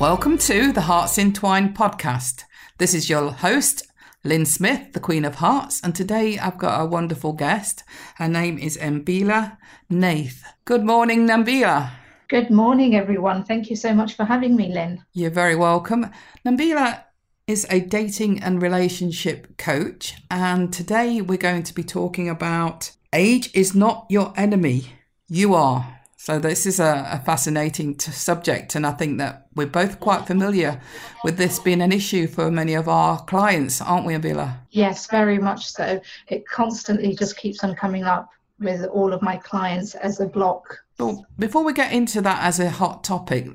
Welcome to the Hearts Entwined podcast. This is your host, Lynn Smith, the Queen of Hearts, and today I've got a wonderful guest. Her name is Nambila Nath. Good morning, Nambila. Good morning, everyone. Thank you so much for having me, Lynn. You're very welcome. Nambila is a dating and relationship coach, and today we're going to be talking about age is not your enemy, you are. So this is a, a fascinating t- subject, and I think that we're both quite familiar with this being an issue for many of our clients, aren't we, Nambila? Yes, very much so. It constantly just keeps on coming up with all of my clients as a block. Well, before we get into that as a hot topic,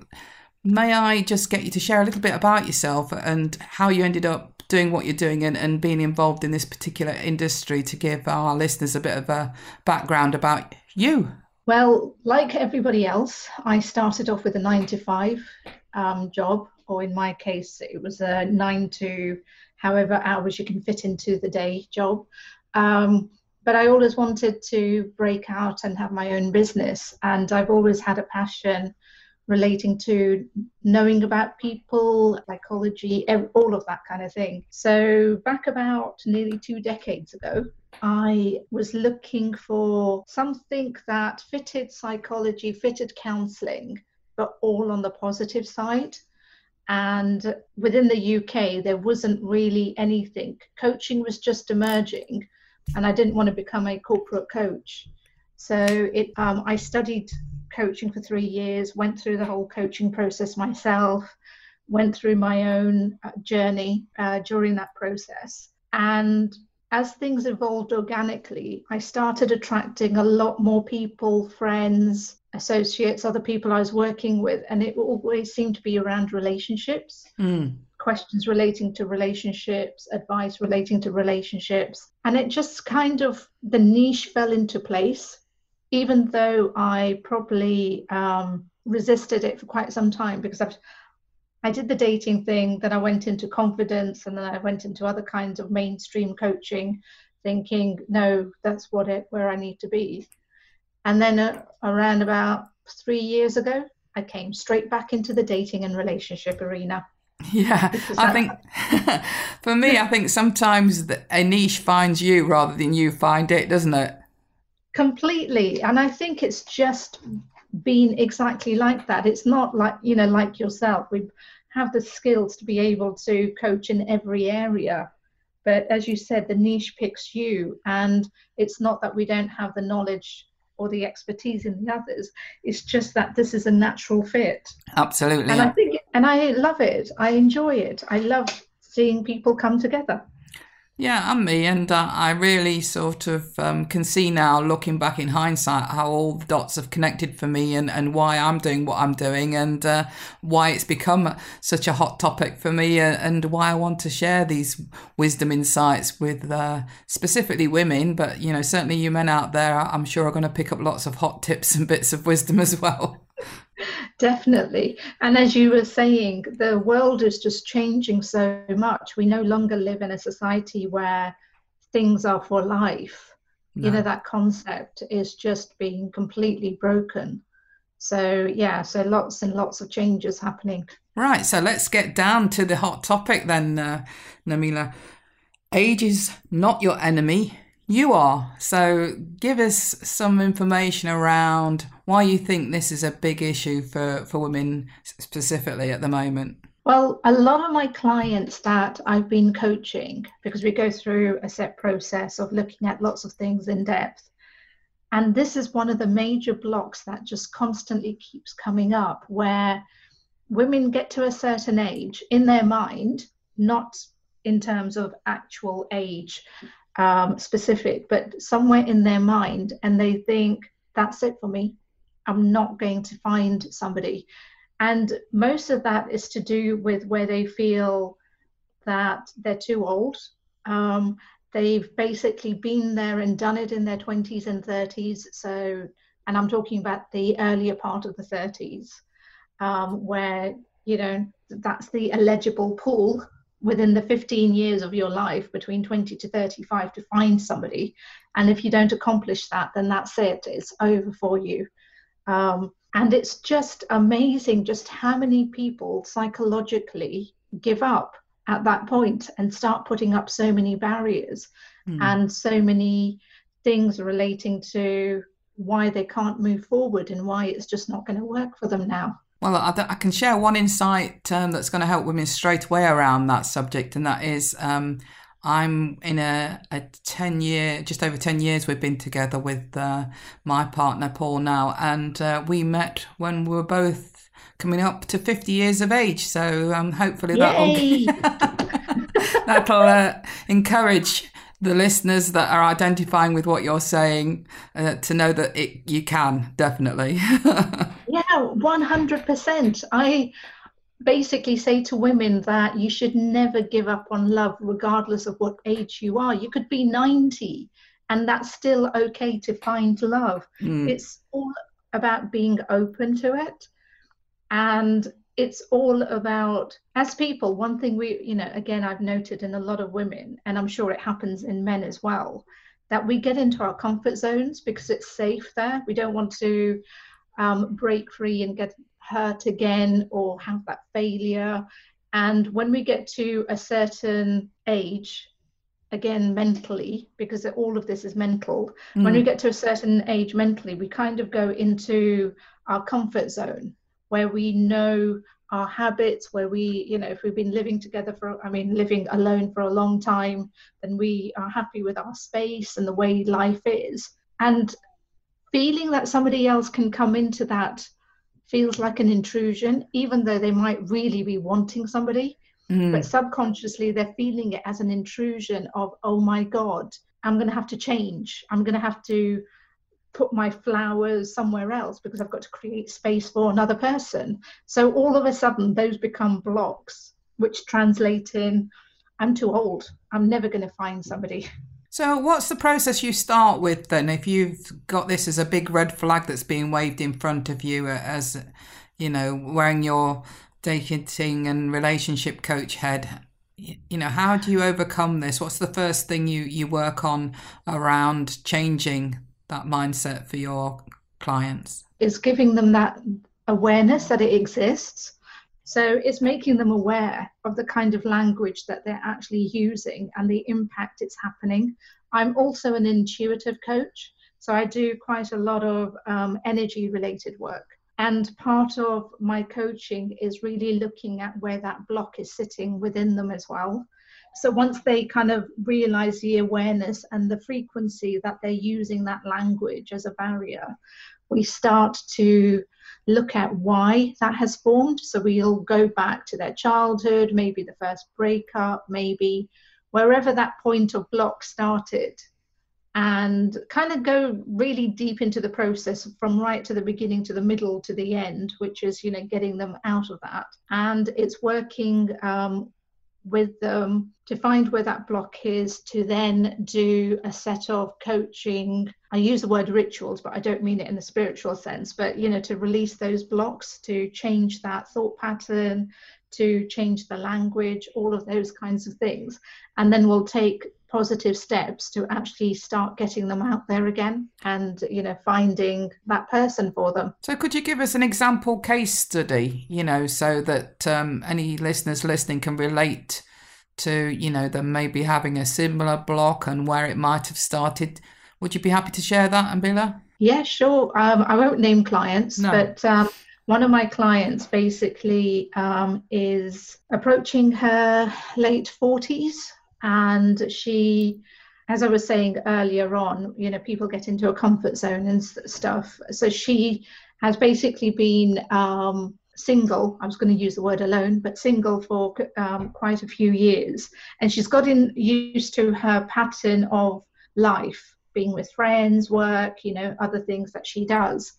may I just get you to share a little bit about yourself and how you ended up doing what you're doing and, and being involved in this particular industry to give our listeners a bit of a background about you? Well, like everybody else, I started off with a nine to five um, job, or in my case, it was a nine to however hours you can fit into the day job. Um, but I always wanted to break out and have my own business. And I've always had a passion relating to knowing about people, psychology, all of that kind of thing. So, back about nearly two decades ago, I was looking for something that fitted psychology, fitted counseling, but all on the positive side. And within the UK, there wasn't really anything. Coaching was just emerging and I didn't want to become a corporate coach. So it, um, I studied coaching for three years, went through the whole coaching process myself, went through my own uh, journey uh, during that process. And as things evolved organically, I started attracting a lot more people, friends, associates, other people I was working with, and it always seemed to be around relationships. Mm questions relating to relationships, advice relating to relationships. And it just kind of, the niche fell into place, even though I probably um, resisted it for quite some time because I've, I did the dating thing, then I went into confidence, and then I went into other kinds of mainstream coaching, thinking, no, that's what it where I need to be. And then uh, around about three years ago, I came straight back into the dating and relationship arena. Yeah, I think for me, I think sometimes a niche finds you rather than you find it, doesn't it? Completely. And I think it's just been exactly like that. It's not like, you know, like yourself. We have the skills to be able to coach in every area. But as you said, the niche picks you. And it's not that we don't have the knowledge or the expertise in the others. It's just that this is a natural fit. Absolutely. And I think, and I love it. I enjoy it. I love seeing people come together. Yeah, I'm me, and uh, I really sort of um, can see now, looking back in hindsight, how all the dots have connected for me, and, and why I'm doing what I'm doing, and uh, why it's become such a hot topic for me, uh, and why I want to share these wisdom insights with uh, specifically women, but you know, certainly you men out there, I'm sure are going to pick up lots of hot tips and bits of wisdom as well. Definitely. And as you were saying, the world is just changing so much. We no longer live in a society where things are for life. No. You know, that concept is just being completely broken. So, yeah, so lots and lots of changes happening. Right. So let's get down to the hot topic then, uh, Nambila. Age is not your enemy. You are. So give us some information around why you think this is a big issue for, for women specifically at the moment. Well, a lot of my clients that I've been coaching, because we go through a set process of looking at lots of things in depth. And this is one of the major blocks that just constantly keeps coming up, where women get to a certain age in their mind, not in terms of actual age, um, specific, but somewhere in their mind, and they think, that's it for me. I'm not going to find somebody. And most of that is to do with where they feel that they're too old. Um, they've basically been there and done it in their 20s and 30s. So, and I'm talking about the earlier part of the 30s, um, where, you know, that's the eligible pool within the 15 years of your life between 20 to 35 to find somebody. And if you don't accomplish that, then that's it, it's over for you. Um, and it's just amazing just how many people psychologically give up at that point and start putting up so many barriers mm. and so many things relating to why they can't move forward and why it's just not going to work for them now. Well, I, I can share one insight um, that's going to help women straight away around that subject, and that is um, I'm in a, a 10 year, just over 10 years we've been together with uh, my partner Paul now, and uh, we met when we were both coming up to 50 years of age. So um, hopefully that'll, that'll uh, encourage the listeners that are identifying with what you're saying uh, to know that it, you can definitely. yeah, 100%. I basically say to women that you should never give up on love, regardless of what age you are. You could be 90 and that's still okay to find love. Mm. It's all about being open to it. And it's all about, as people, one thing we, you know, again, I've noted in a lot of women, and I'm sure it happens in men as well, that we get into our comfort zones because it's safe there. We don't want to um, break free and get hurt again or have that failure. And when we get to a certain age, again mentally, because all of this is mental, mm. when we mm. get to a certain age mentally, we kind of go into our comfort zone where we know our habits where we you know if we've been living together for i mean living alone for a long time then we are happy with our space and the way life is and feeling that somebody else can come into that feels like an intrusion, even though they might really be wanting somebody. Mm. But subconsciously, they're feeling it as an intrusion of, oh my God, I'm going to have to change. I'm going to have to put my flowers somewhere else because I've got to create space for another person. So all of a sudden, those become blocks, which translate in, I'm too old. I'm never going to find somebody. So, what's the process you start with then? If you've got this as a big red flag that's being waved in front of you, uh, as you know, wearing your dating and relationship coach head, you know, how do you overcome this? What's the first thing you you work on around changing that mindset for your clients? Is giving them that awareness that it exists so it's making them aware of the kind of language that they're actually using and the impact it's happening. I'm also an intuitive coach, so I do quite a lot of um, energy related work. And part of my coaching is really looking at where that block is sitting within them as well. So once they kind of realize the awareness and the frequency that they're using that language as a barrier, we start to look at why that has formed. So we'll go back to their childhood, maybe the first breakup, maybe wherever that point of block started, and kind of go really deep into the process from right to the beginning to the middle to the end, which is, you know, getting them out of that. And it's working um, with them to find where that block is, to then do a set of coaching. I use the word rituals, but I don't mean it in a spiritual sense, but you know, to release those blocks, to change that thought pattern, to change the language, all of those kinds of things. And then we'll take positive steps to actually start getting them out there again and you know finding that person for them. So could you give us an example case study you know so that um, any listeners listening can relate to you know them maybe having a similar block and where it might have started? Would you be happy to share that Nambila? Yeah sure. Um, i won't name clients no. but um, one of my clients basically um, is approaching her late 40s and she as i was saying earlier on you know people get into a comfort zone and stuff. So she has basically been um, single i was going to use the word alone but single for um, quite a few years. And she's gotten used to her pattern of life being with friends work you know other things that she does.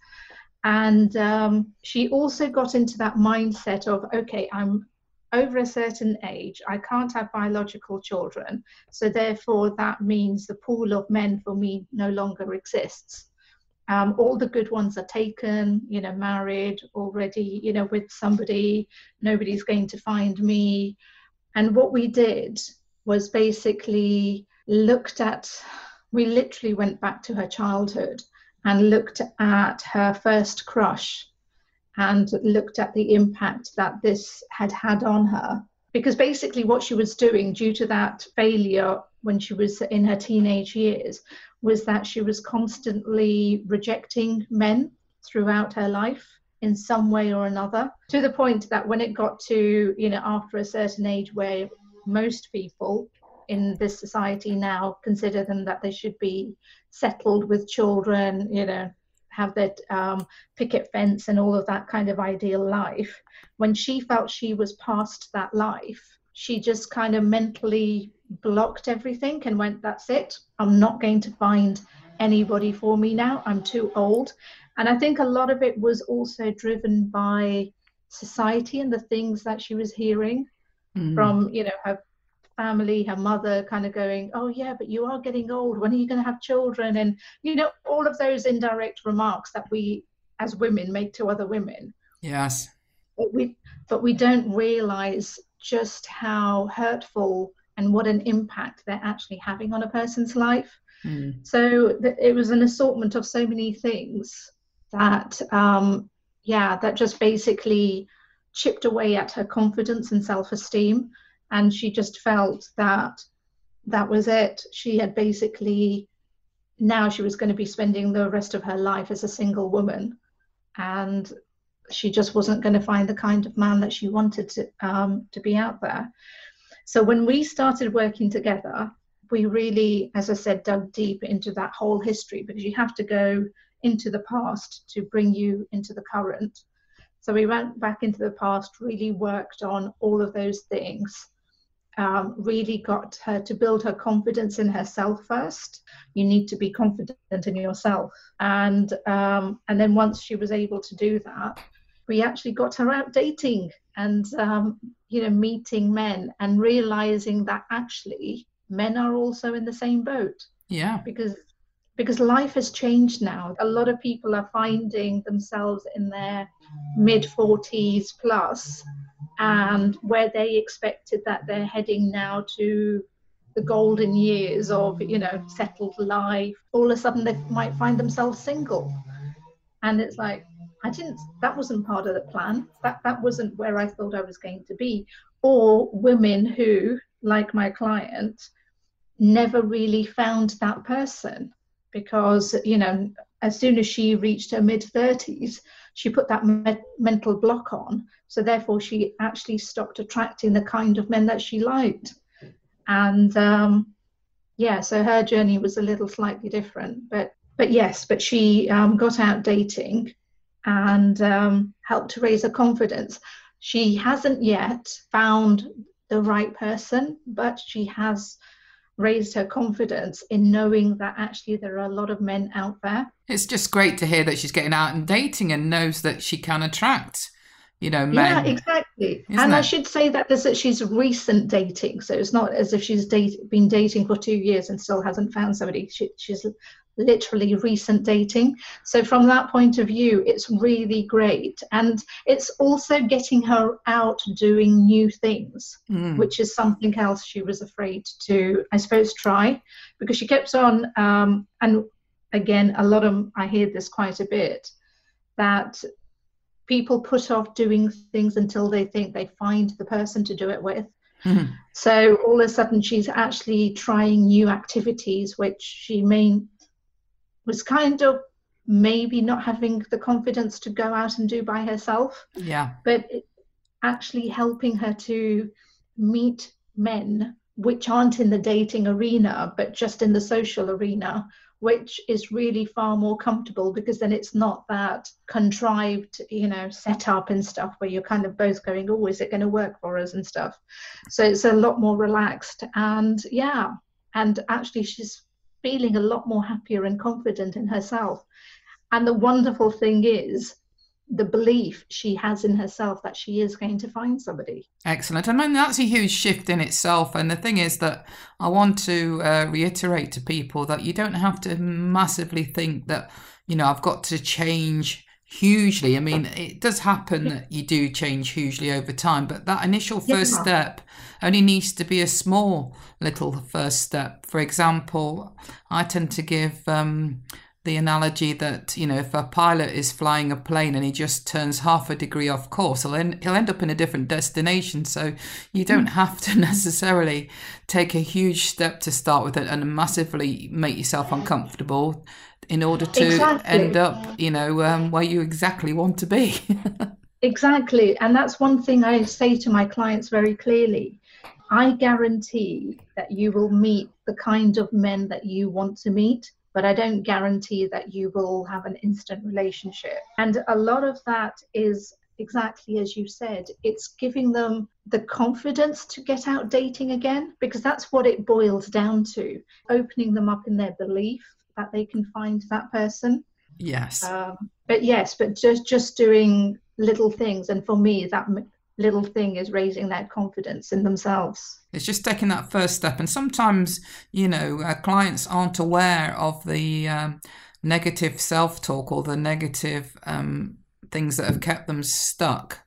And um, she also got into that mindset of, okay, I'm over a certain age, I can't have biological children. So therefore, that means the pool of men for me no longer exists. Um, all the good ones are taken, you know, married already, you know, with somebody, nobody's going to find me. And what we did was basically looked at, we literally went back to her childhood and looked at her first crush and looked at the impact that this had had on her. Because basically, what she was doing due to that failure when she was in her teenage years was that she was constantly rejecting men throughout her life in some way or another to the point that when it got to you know after a certain age where most people in this society now consider them that they should be settled with children you know have that um, picket fence and all of that kind of ideal life. When she felt she was past that life, she just kind of mentally blocked everything and went, That's it. I'm not going to find anybody for me now. I'm too old. And I think a lot of it was also driven by society and the things that she was hearing mm. from, you know, her family, her mother kind of going, Oh, yeah, but you are getting old. When are you going to have children? And, you know, all of those indirect remarks that we as women make to other women. Yes. But we, but we don't realize just how hurtful and what an impact they're actually having on a person's life. Mm. So th- it was an assortment of so many things that, um, yeah, that just basically chipped away at her confidence and self esteem and she just felt that that was it. She had basically now she was going to be spending the rest of her life as a single woman, and she just wasn't going to find the kind of man that she wanted to um, to be out there. So when we started working together, we really, as I said, dug deep into that whole history because you have to go into the past to bring you into the current. So we went back into the past, really worked on all of those things um, really got her to build her confidence in herself first. You need to be confident in yourself, and um, and then once she was able to do that, we actually got her out dating and um, you know meeting men and realizing that actually men are also in the same boat. Yeah, because because life has changed now. A lot of people are finding themselves in their mid 40s plus and where they expected that they're heading now to the golden years of you know settled life all of a sudden they might find themselves single. And it's like i didn't that wasn't part of the plan. That that wasn't where i thought i was going to be. Or women who like my client never really found that person because you know as soon as she reached her mid 30s she put that me- mental block on. So therefore, she actually stopped attracting the kind of men that she liked. And um, yeah, so her journey was a little slightly different. But but yes, but she um, got out dating and um, helped to raise her confidence. She hasn't yet found the right person, but she has raised her confidence in knowing that actually there are a lot of men out there. It's just great to hear that she's getting out and dating and knows that she can attract, you know, men. Yeah, exactly. and it? I should say that this, that she's recent dating, so it's not as if she's date, been dating for two years and still hasn't found somebody. She, she's literally recent dating. So, from that point of view, it's really great. And it's also getting her out doing new things, mm. which is something else she was afraid to, I suppose, try because she kept on. Um, and again, a lot of, I hear this quite a bit, that people put off doing things until they think they find the person to do it with. Mm-hmm. So all of a sudden, she's actually trying new activities, which she may was kind of maybe not having the confidence to go out and do by herself. Yeah. But actually helping her to meet men which aren't in the dating arena but just in the social arena which is really far more comfortable because then it's not that contrived you know setup and stuff where you're kind of both going oh is it going to work for us and stuff so it's a lot more relaxed and yeah and actually she's feeling a lot more happier and confident in herself. And the wonderful thing is, the belief she has in herself that she is going to find somebody. Excellent. I mean, that's a huge shift in itself. And the thing is that I want to uh, reiterate to people that you don't have to massively think that, you know, I've got to change hugely. I mean, it does happen that you do change hugely over time, but that initial first yeah. step only needs to be a small little first step. For example, I tend to give um, the analogy that you know if a pilot is flying a plane and he just turns half a degree off course he'll end, he'll end up in a different destination so you don't hmm. have to necessarily take a huge step to start with it and massively make yourself uncomfortable in order to exactly. end up you know um, where you exactly want to be exactly and that's one thing i say to my clients very clearly i guarantee that you will meet the kind of men that you want to meet but I don't guarantee that you will have an instant relationship. And a lot of that is exactly as you said, it's giving them the confidence to get out dating again, because that's what it boils down to opening them up in their belief that they can find that person. Yes. Um, but yes, but just just doing little things, and for me, that little thing is raising their confidence in themselves. It's just taking that first step. And sometimes, you know, uh, clients aren't aware of the um, negative self talk or the negative um, things that have kept them stuck.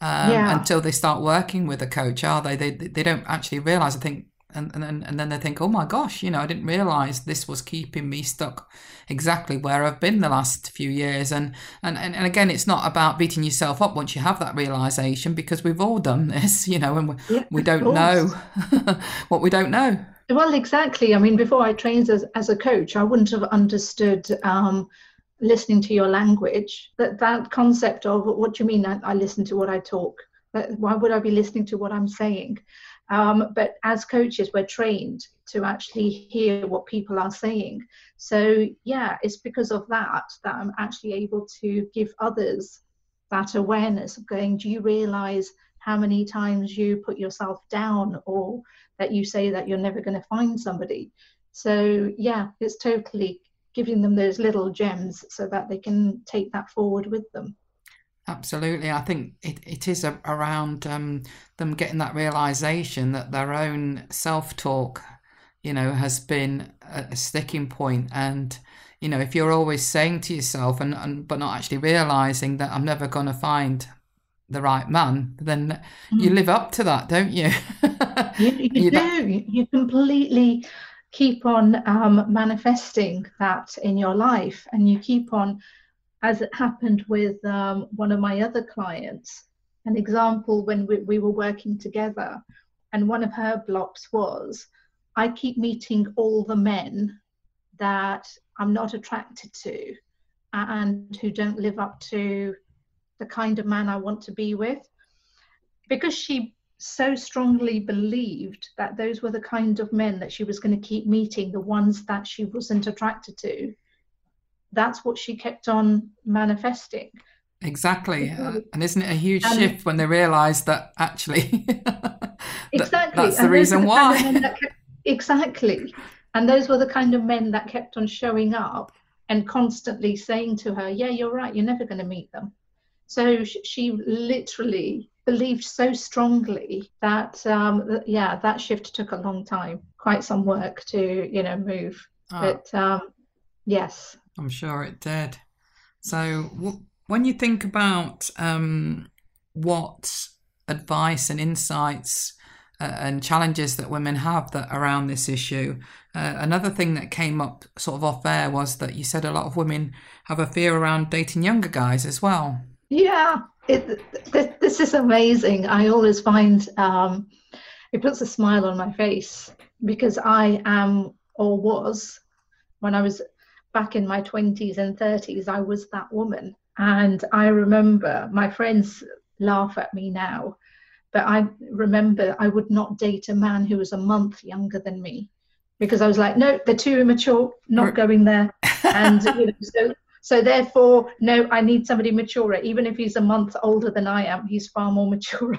Um, yeah. Until they start working with a coach, are they? They they don't actually realize. I think and, and and then they think, oh my gosh, you know, I didn't realize this was keeping me stuck exactly where I've been the last few years. And and and, and again, it's not about beating yourself up once you have that realization because we've all done this, you know, and we, yeah, we don't know what we don't know. Well, exactly. I mean, before I trained as as a coach, I wouldn't have understood. Um, listening to your language that that concept of what do you mean I, I listen to what i talk why would i be listening to what i'm saying um, but as coaches, we're trained to actually hear what people are saying. So, yeah, it's because of that that I'm actually able to give others that awareness of going, do you realize how many times you put yourself down or that you say that you're never going to find somebody? So, yeah, it's totally giving them those little gems so that they can take that forward with them. Absolutely. I think it, it is a, around um, them getting that realization that their own self talk, you know, has been a, a, sticking point. And, you know, if you're always saying to yourself, and, and but not actually realizing that I'm never going to find the right man, then mm. you live up to that, don't you? you, you do. You completely keep on um, manifesting that in your life and you keep on as it happened with um, one of my other clients. An example when we, we were working together, and one of her blocks was I keep meeting all the men that I'm not attracted to and who don't live up to the kind of man I want to be with. Because she so strongly believed that those were the kind of men that she was going to keep meeting, the ones that she wasn't attracted to, that's what she kept on manifesting. Exactly. Uh, and isn't it a huge and shift when they realize that actually exactly that's the and reason why? The kept, exactly. And those were the kind of men that kept on showing up and constantly saying to her, Yeah, you're right, you're never going to meet them. So she literally believed so strongly that, um, yeah, that shift took a long time, quite some work to, you know, move. Oh. But um, yes, I'm sure it did. So, w- when you think about um, what advice and insights uh, and challenges that women have that around this issue, uh, another thing that came up sort of off air was that you said a lot of women have a fear around dating younger guys as well. Yeah, it, this is amazing. I always find um, it puts a smile on my face because I am or was when I was back in my 20s and 30s, I was that woman. And I remember my friends laugh at me now, but I remember I would not date a man who was a month younger than me because I was like, no, they're too immature, not going there. And you know, so, so therefore, no, I need somebody maturer. Even if he's a month older than I am, he's far more mature.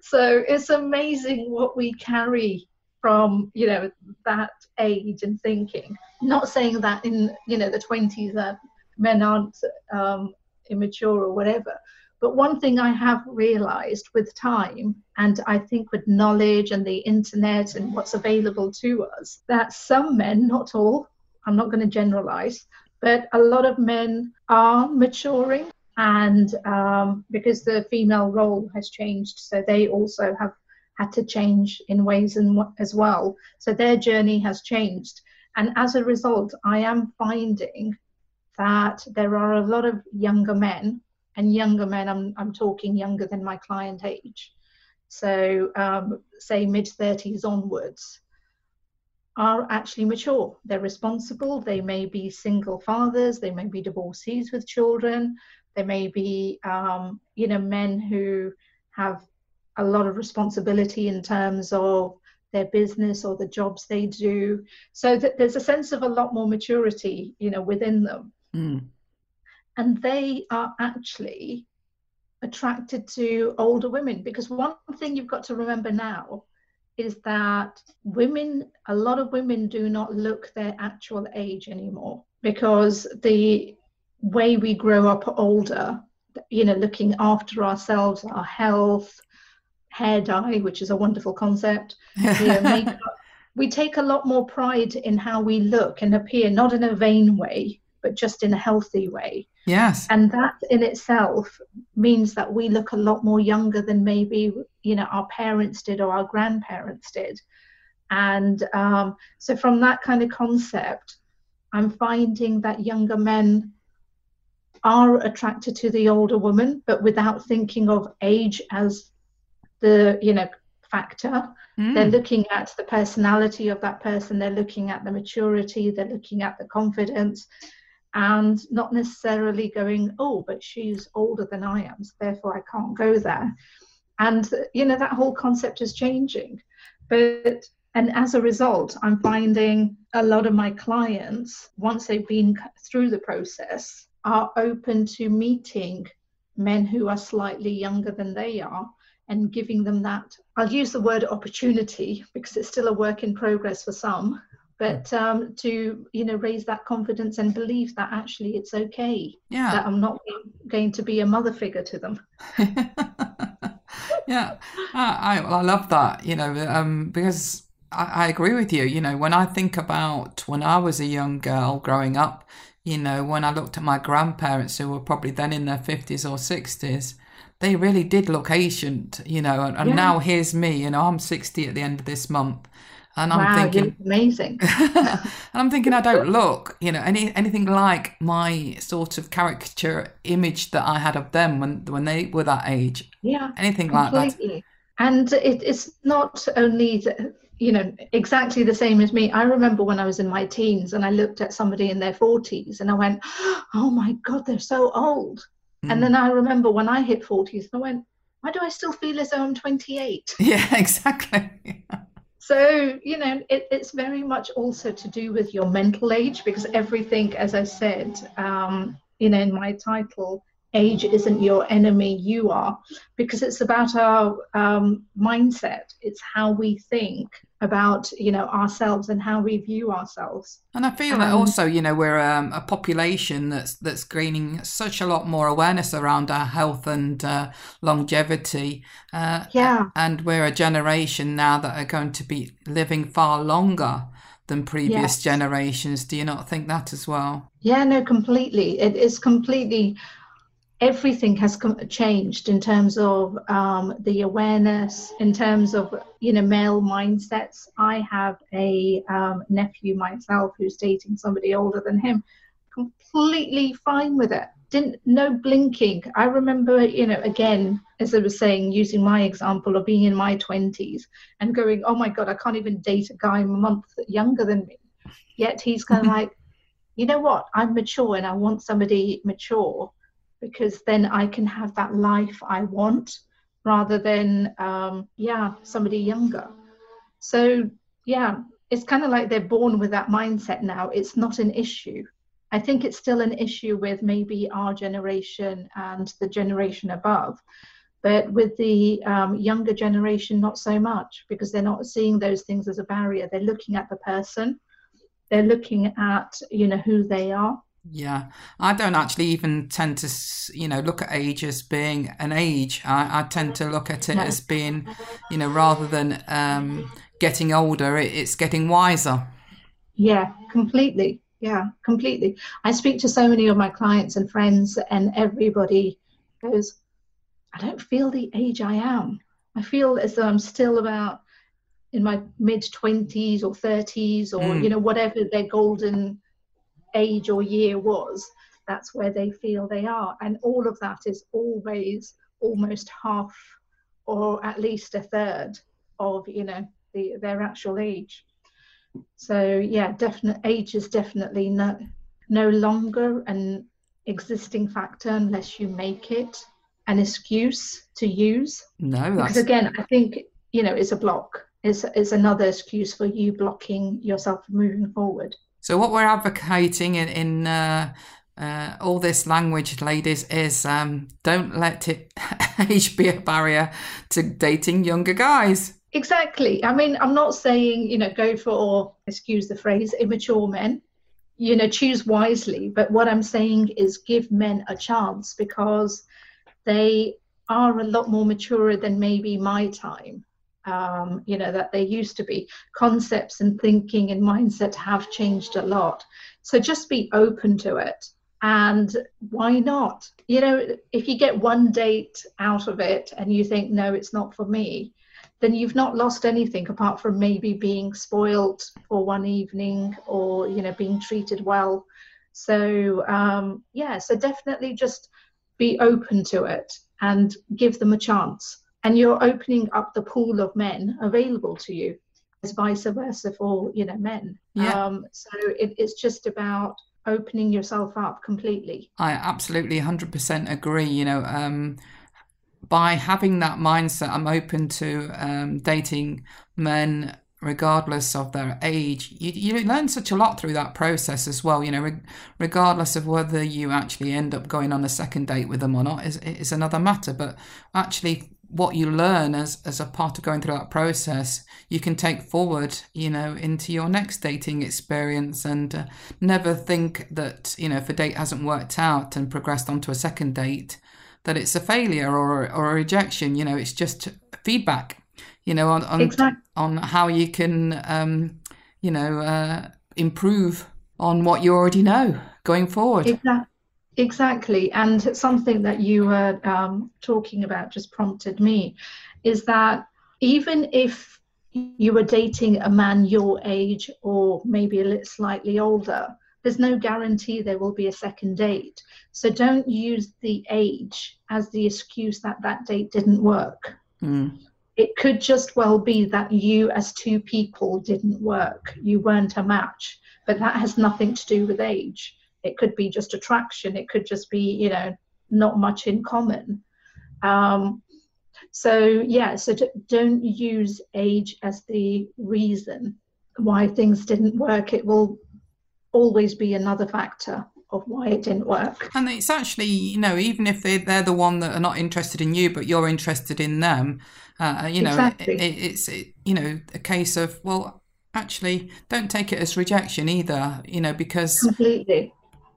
so it's amazing what we carry from you know that age and thinking not saying that in you know the 20s that men aren't um, immature or whatever. But one thing I have realized with time, and I think with knowledge and the internet and what's available to us, that some men, not all, I'm not going to generalize, but a lot of men are maturing. And um, because the female role has changed, so they also have had to change in ways and as well. So their journey has changed. And as a result, I am finding that there are a lot of younger men and younger men, I'm, I'm talking younger than my client age. So, um, say mid 30s onwards, are actually mature. They're responsible. They may be single fathers. They may be divorcees with children. They may be, um, you know, men who have a lot of responsibility in terms of their business or the jobs they do. So that there's a sense of a lot more maturity, you know, within them. Mm and they are actually attracted to older women because one thing you've got to remember now is that women a lot of women do not look their actual age anymore because the way we grow up older you know looking after ourselves our health hair dye which is a wonderful concept you know, makeup, we take a lot more pride in how we look and appear not in a vain way but just in a healthy way Yes. And that in itself means that we look a lot more younger than maybe, you know, our parents did or our grandparents did. And um, so from that kind of concept, I'm finding that younger men are attracted to the older woman, but without thinking of age as the, you know, factor. Mm. They're looking at the personality of that person, they're looking at the maturity, they're looking at the confidence, and not necessarily going, oh, but she's older than I am, so therefore I can't go there. And, you know, that whole concept is changing. But, and as a result, I'm finding a lot of my clients, once they've been through the process, are open to meeting men who are slightly younger than they are and giving them that. I'll use the word opportunity because it's still a work in progress for some, but um, to you know raise that confidence and believe that actually it's okay yeah. that i'm not going to be a mother figure to them. Yeah. I, I love that you know um, because I, I agree with you. You know when i think about when i was a young girl growing up you know when i looked at my grandparents who were probably then in their 50s or 60s they really did look ancient, you know, and, and yeah. now here's me, you know, I'm 60 at the end of this month and I'm wow, thinking amazing. and I'm thinking I don't look, you know, any anything like my sort of caricature image that I had of them when when they were that age. Yeah, anything completely. like that. And it, it's not only the, you know exactly the same as me. I remember when I was in my teens and I looked at somebody in their 40s and I went, "Oh my God, they're so old." Mm. And then I remember when I hit 40s and I went, "Why do I still feel as though I'm 28?" Yeah, exactly. So, you know, it, it's very much also to do with your mental age because everything, as I said, um, you know, in my title, age isn't your enemy, you are, because it's about our um, mindset. It's how we think about you know ourselves and how we view ourselves. And i feel um, that also you know we're um, a population that's that's gaining such a lot more awareness around our health and uh, longevity. Uh, yeah. and we're a generation now that are going to be living far longer than previous yes. generations. Do you not think that as well? Yeah no completely. It is completely everything has changed in terms of um, the awareness, in terms of you know male mindsets. I have a um, nephew myself who's dating somebody older than him, completely fine with it. Didn't no blinking. I remember you know again as I was saying, using my example of being in my twenties and going, oh my god, I can't even date a guy a month younger than me. Yet he's kind of like, you know what? I'm mature and I want somebody mature because then I can have that life I want rather than, um, yeah, somebody younger. So, yeah, it's kind of like they're born with that mindset now. It's not an issue. I think it's still an issue with maybe our generation and the generation above. But with the um, younger generation, not so much because they're not seeing those things as a barrier. They're looking at the person, they're looking at you know who they are, Yeah, I don't actually even tend to, you know, look at age as being an age. I, I tend to look at it as being, you know, rather than um, getting older, it, it's getting wiser. Yeah, completely. Yeah, completely. I speak to so many of my clients and friends, and everybody goes, I don't feel the age I am. I feel as though I'm still about in my mid 20s or 30s or, mm. you know, whatever their golden age or year was. That's where they feel they are. And all of that is always almost half or at least a third of, you know, the, their actual age. So yeah, definite age is definitely no no longer an existing factor unless you make it an excuse to use. No, that's... because again, I think you know it's a block. It's, it's another excuse for you blocking yourself from moving forward. So what we're advocating in, in uh, uh, all this language, ladies, is um, don't let it age be a barrier to dating younger guys. Exactly. I mean, I'm not saying, you know, go for, or excuse the phrase, immature men. You know, choose wisely. But what I'm saying is give men a chance because they are a lot more mature than maybe my time. Um, you know, that they used to be. Concepts and thinking and mindset have changed a lot. So just be open to it. And why not? You know, if you get one date out of it and you think, no, it's not for me, then you've not lost anything apart from maybe being spoiled for one evening or you know being treated well so um, yeah so definitely just be open to it and give them a chance and you're opening up the pool of men available to you as vice versa for you know men yeah. Um, so it, it's just about opening yourself up completely i absolutely 100% agree you know um, by having that mindset, I'm open to um, dating men regardless of their age. You, you learn such a lot through that process as well. You know, re- regardless of whether you actually end up going on a second date with them or not is is another matter. But actually, what you learn as as a part of going through that process, you can take forward, you know, into your next dating experience, and uh, never think that you know if a date hasn't worked out and progressed onto a second date that it's a failure or or a rejection. You know, it's just feedback. You know, on on, exactly. on how you can, um, you know, uh, improve on what you already know going forward. Exactly. Exactly. And something that you were um, talking about just prompted me is that even if you were dating a man your age or maybe a little slightly older, there's no guarantee there will be a second date. So don't use the age as the excuse that that date didn't work. Mm. It could just well be that you, as two people, didn't work. You weren't a match, but that has nothing to do with age. It could be just attraction. It could just be, you know, not much in common. Um, so yeah, so don't use age as the reason why things didn't work. It will always be another factor of why it didn't work. And it's actually, you know, even if they, they're the one that are not interested in you, but you're interested in them, uh, you know, exactly. it, it, it's, it, you know, a case of, well, actually, don't take it as rejection either, you know, because completely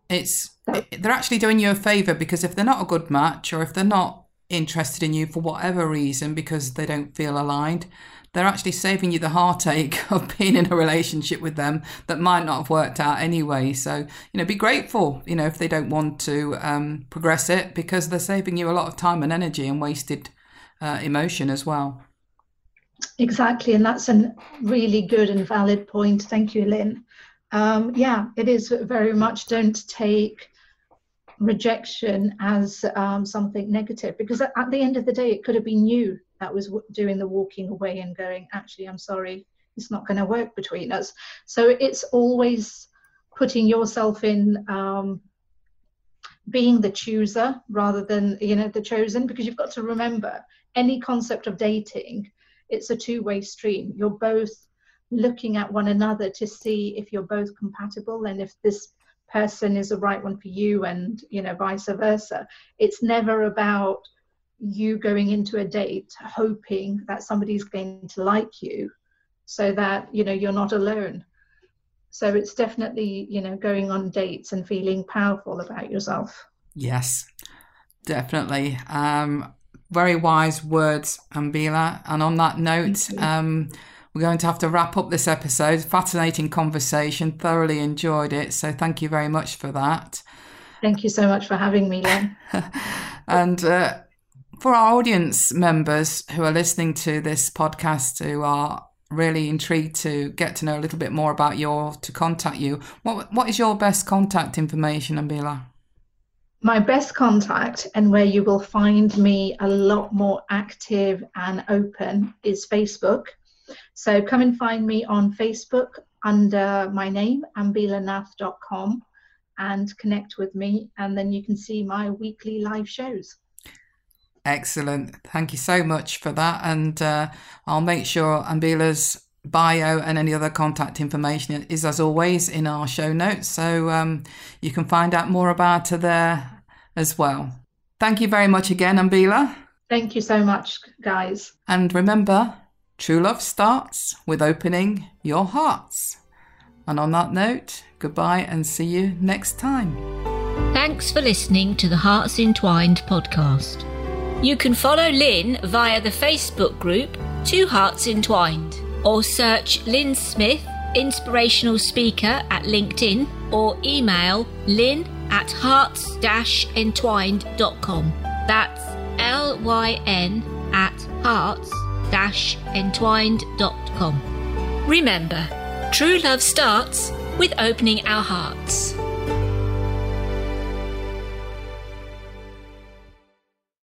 it's, they're actually doing you a favor because if they're not a good match or if they're not interested in you for whatever reason because they don't feel aligned, they're actually saving you the heartache of being in a relationship with them that might not have worked out anyway. So, you know, be grateful, you know, if they don't want to um, progress it because they're saving you a lot of time and energy and wasted uh, emotion as well. Exactly. And that's a really good and valid point. Thank you, Lynn. Um, yeah, it is very much don't take rejection as um, something negative because at, the end of the day, it could have been you that was doing the walking away and going, actually, I'm sorry, it's not going to work between us. So it's always putting yourself in um, being the chooser rather than you know the chosen because you've got to remember any concept of dating it's a two-way stream you're both looking at one another to see if you're both compatible and if this person is the right one for you and you know vice versa it's never about you going into a date hoping that somebody's going to like you so that you know you're not alone So it's definitely, you know, going on dates and feeling powerful about yourself. Yes, definitely. Um, very wise words, Nambila. And on that note, um, we're going to have to wrap up this episode. Fascinating conversation. Thoroughly enjoyed it. So thank you very much for that. Thank you so much for having me, Len. and uh, for our audience members who are listening to this podcast who are really intrigued to get to know a little bit more about your to contact you, what what is your best contact information, Nambila? My best contact and where you will find me a lot more active and open is Facebook. So come and find me on Facebook under my name, ambilanath.com, and connect with me. And then you can see my weekly live shows. Excellent. Thank you so much for that. And uh, I'll make sure Nambila's bio and any other contact information is, as always, in our show notes. So um, you can find out more about her there as well. Thank you very much again, Ambila. Thank you so much, guys. And remember, true love starts with opening your hearts. And on that note, goodbye and see you next time. Thanks for listening to the Hearts Entwined podcast. You can follow Lynn via the Facebook group Two Hearts Entwined or search Lynn Smith, inspirational speaker at LinkedIn or email lynn at hearts entwined.com. That's L Y N at hearts entwined.com. Remember, true love starts with opening our hearts.